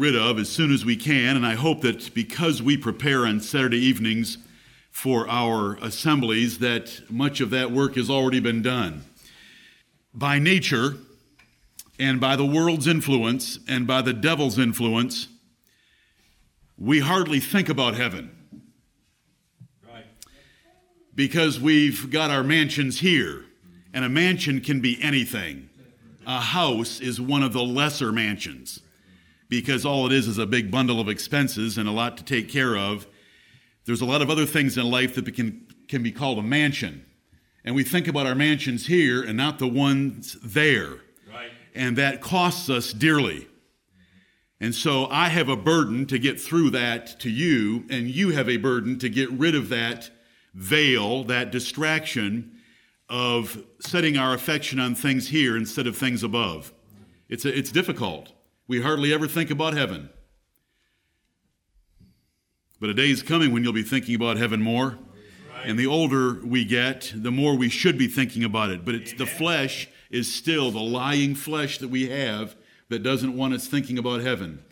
rid of as soon as we can, and I hope that because we prepare on Saturday evenings for our assemblies, that much of that work has already been done. By nature, and by the world's influence, and by the devil's influence, we hardly think about heaven. Because we've got our mansions here, and a mansion can be anything. A house is one of the lesser mansions because all it is is a big bundle of expenses and a lot to take care of. There's a lot of other things in life that can, can be called a mansion. And we think about our mansions here and not the ones there. Right. And that costs us dearly. And so I have a burden to get through that to you, and you have a burden to get rid of that veil, that distraction of setting our affection on things here instead of things above. It's, a, it's difficult. We hardly ever think about heaven. But a day is coming when you'll be thinking about heaven more. And the older we get, the more we should be thinking about it. But it's, the flesh is still the lying flesh that we have that doesn't want us thinking about heaven.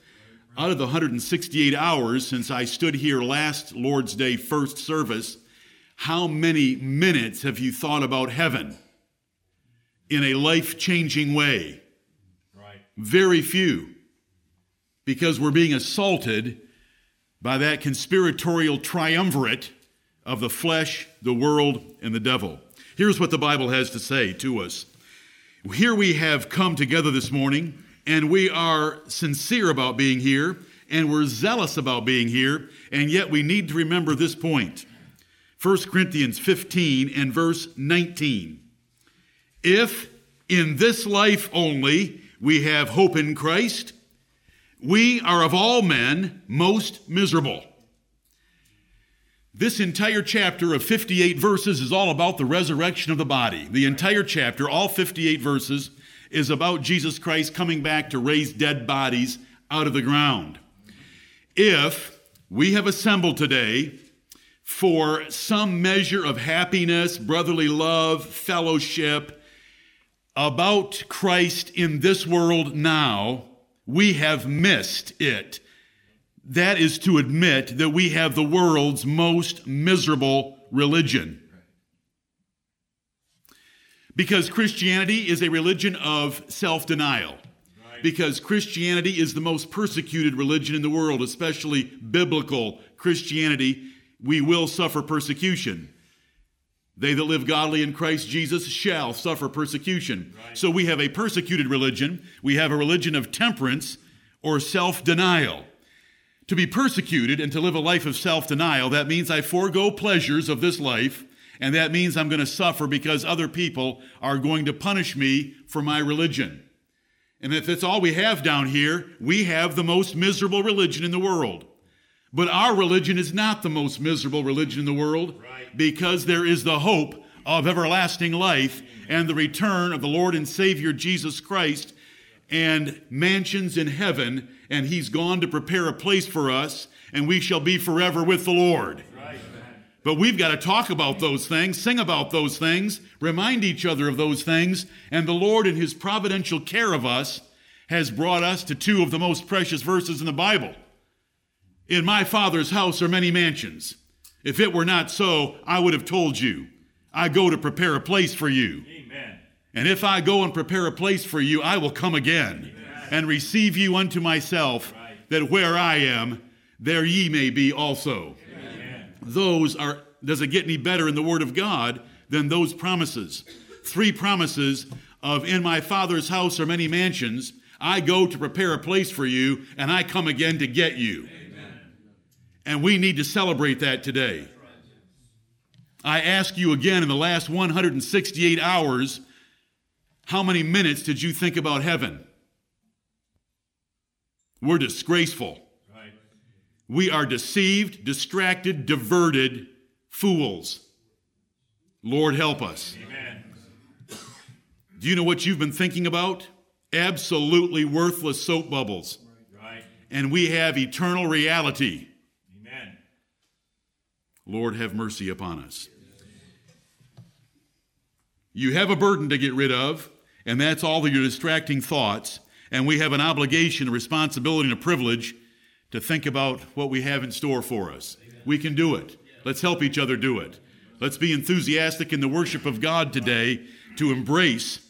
Out of the 168 hours since I stood here last Lord's Day first service, how many minutes have you thought about heaven in a life changing way? Very few. Because we're being assaulted by that conspiratorial triumvirate of the flesh, the world, and the devil. Here's what the Bible has to say to us. Here we have come together this morning, and we are sincere about being here, and we're zealous about being here, and yet we need to remember this point. 1 Corinthians 15 and verse 19. If in this life only we have hope in Christ, we are of all men most miserable. This entire chapter of 58 verses is all about the resurrection of the body. The entire chapter, all 58 verses, is about Jesus Christ coming back to raise dead bodies out of the ground. If we have assembled today for some measure of happiness, brotherly love, fellowship about Christ in this world now, we have missed it. That is to admit that we have the world's most miserable religion. Because Christianity is a religion of self denial. Because Christianity is the most persecuted religion in the world, especially biblical Christianity we will suffer persecution. They that live godly in Christ Jesus shall suffer persecution. Right. So we have a persecuted religion. We have a religion of temperance or self denial. To be persecuted and to live a life of self denial, that means I forego pleasures of this life, and that means I'm going to suffer because other people are going to punish me for my religion. And if that's all we have down here, we have the most miserable religion in the world. But our religion is not the most miserable religion in the world Right. because there is the hope of everlasting life and the return of the Lord and Savior Jesus Christ and mansions in heaven, and He's gone to prepare a place for us, and we shall be forever with the Lord. Right. But we've got to talk about those things, sing about those things, remind each other of those things, and the Lord, in His providential care of us, has brought us to two of the most precious verses in the Bible. In my Father's house are many mansions. If it were not so, I would have told you. I go to prepare a place for you. Amen. And if I go and prepare a place for you, I will come again and receive you unto myself, that where I am, there ye may be also. Amen. Those are, does it get any better in the Word of God than those promises? Three promises of, In my Father's house are many mansions. I go to prepare a place for you, and I come again to get you. And we need to celebrate that today. I ask you again in the last 168 hours, how many minutes did you think about heaven? We're disgraceful. Right. We are deceived, distracted, diverted fools. Lord, help us. Amen. Do you know what you've been thinking about? Absolutely worthless soap bubbles. Right. And we have eternal reality. Lord, have mercy upon us. You have a burden to get rid of, and that's all of your distracting thoughts. and we have an obligation, a responsibility, and a privilege to think about what we have in store for us. We can do it. Let's help each other do it. Let's be enthusiastic in the worship of God today to embrace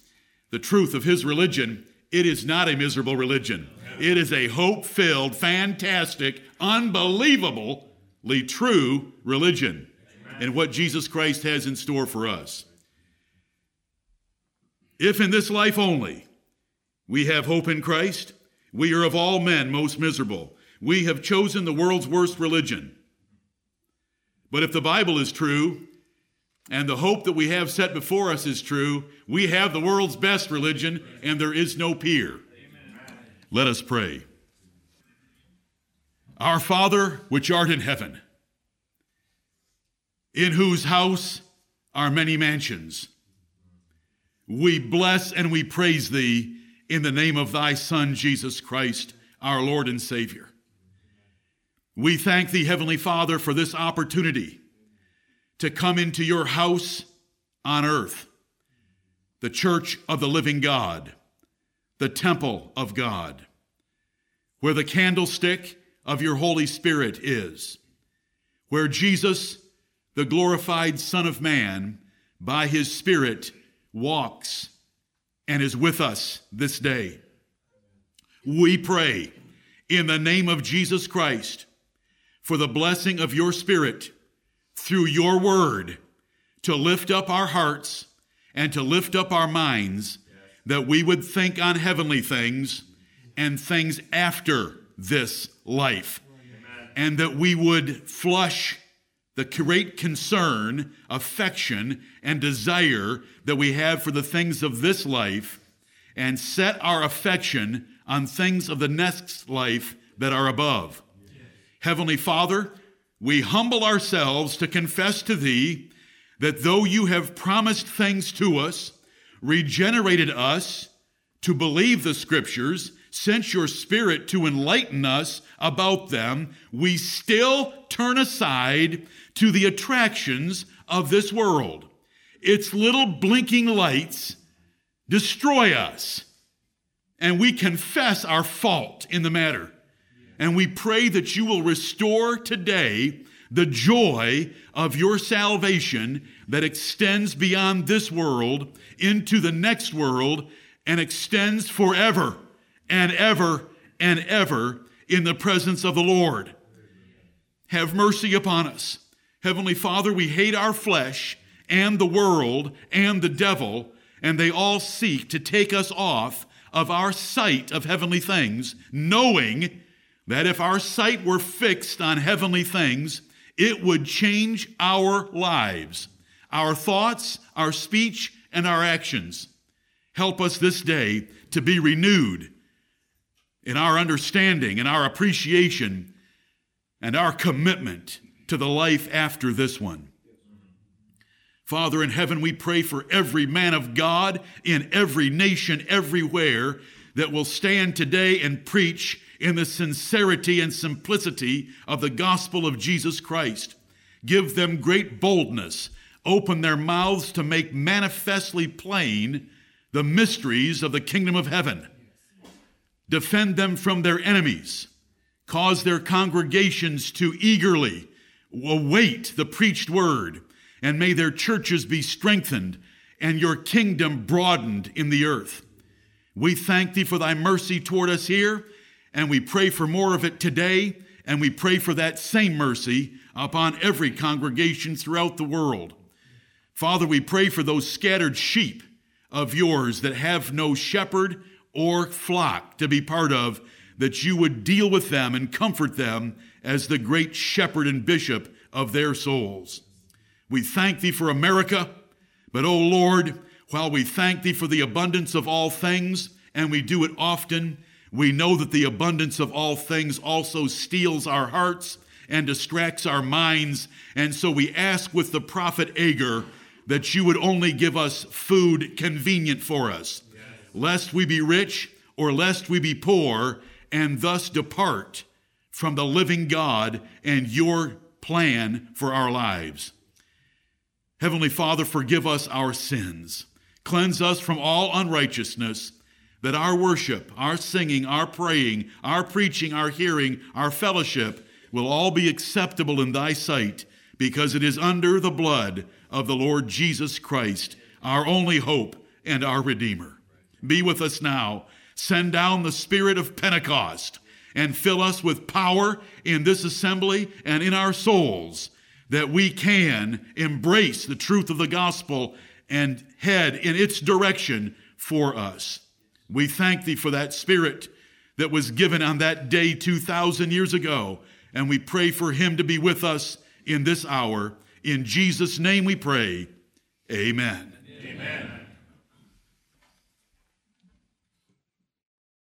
the truth of His religion. It is not a miserable religion, it is a hope filled, fantastic, unbelievably true religion and what Jesus Christ has in store for us. If in this life only we have hope in Christ, we are of all men most miserable. We have chosen the world's worst religion. But if the Bible is true, and the hope that we have set before us is true, we have the world's best religion, and there is no peer. Amen. Let us pray. Our Father, which art in heaven, in whose house are many mansions, we bless and we praise thee in the name of thy Son, Jesus Christ, our Lord and Savior. We thank thee, Heavenly Father, for this opportunity to come into your house on earth, the church of the living God, the temple of God, where the candlestick of your Holy Spirit is, where Jesus, the glorified Son of Man, by his Spirit walks and is with us this day. We pray in the name of Jesus Christ for the blessing of your Spirit through your word to lift up our hearts and to lift up our minds that we would think on heavenly things and things after this life. And that we would flush the great concern, affection, and desire that we have for the things of this life and set our affection on things of the next life that are above. Heavenly Father, we humble ourselves to confess to thee that though you have promised things to us, regenerated us to believe the scriptures, sent your spirit to enlighten us about them, we still turn aside to the attractions of this world. Its little blinking lights destroy us. And we confess our fault in the matter. And we pray that you will restore today the joy of your salvation that extends beyond this world into the next world and extends forever and ever and ever in the presence of the Lord. Have mercy upon us. Heavenly Father, we hate our flesh and the world and the devil, and they all seek to take us off of our sight of heavenly things, knowing that if our sight were fixed on heavenly things, it would change our lives, our thoughts, our speech, and our actions. Help us this day to be renewed in our understanding in our appreciation and our commitment to the life after this one. Father in heaven, we pray for every man of God in every nation, everywhere, that will stand today and preach in the sincerity and simplicity of the gospel of Jesus Christ. Give them great boldness. Open their mouths to make manifestly plain the mysteries of the kingdom of heaven. Defend them from their enemies. Cause their congregations to eagerly await the preached word. And may their churches be strengthened and your kingdom broadened in the earth. We thank thee for thy mercy toward us here and we pray for more of it today, and we pray for that same mercy upon every congregation throughout the world. Father, we pray for those scattered sheep of yours that have no shepherd or flock to be part of, that you would deal with them and comfort them as the great shepherd and bishop of their souls. We thank thee for America, but, O oh Lord, while we thank thee for the abundance of all things, and we do it often, we know that the abundance of all things also steals our hearts and distracts our minds. And so we ask with the prophet Agur that you would only give us food convenient for us. Lest we be rich or lest we be poor, and thus depart from the living God and your plan for our lives. Heavenly Father, forgive us our sins. Cleanse us from all unrighteousness that our worship, our singing, our praying, our preaching, our hearing, our fellowship will all be acceptable in thy sight because it is under the blood of the Lord Jesus Christ, our only hope and our Redeemer. Be with us now. Send down the spirit of Pentecost and fill us with power in this assembly and in our souls that we can embrace the truth of the gospel and head in its direction for us. We thank thee for that spirit that was given on that day 2,000 years ago, and we pray for him to be with us in this hour. In Jesus' name we pray. Amen. Amen.